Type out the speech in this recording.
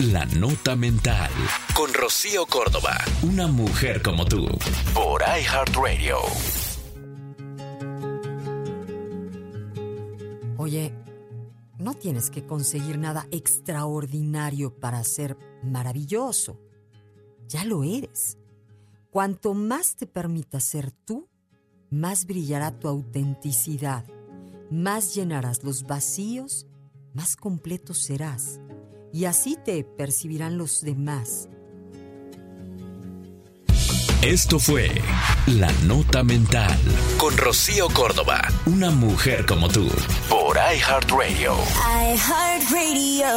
La Nota Mental. Con Rocío Córdoba. Una mujer como tú. Por iHeartRadio. Oye. No tienes que conseguir nada extraordinario para ser maravilloso. Ya lo eres. Cuanto más te permitas ser tú, más brillará tu autenticidad, más llenarás los vacíos, más completo serás. Y así te percibirán los demás. Esto fue La Nota Mental con Rocío Córdoba, una mujer como tú, por iHeartRadio. iHeartRadio.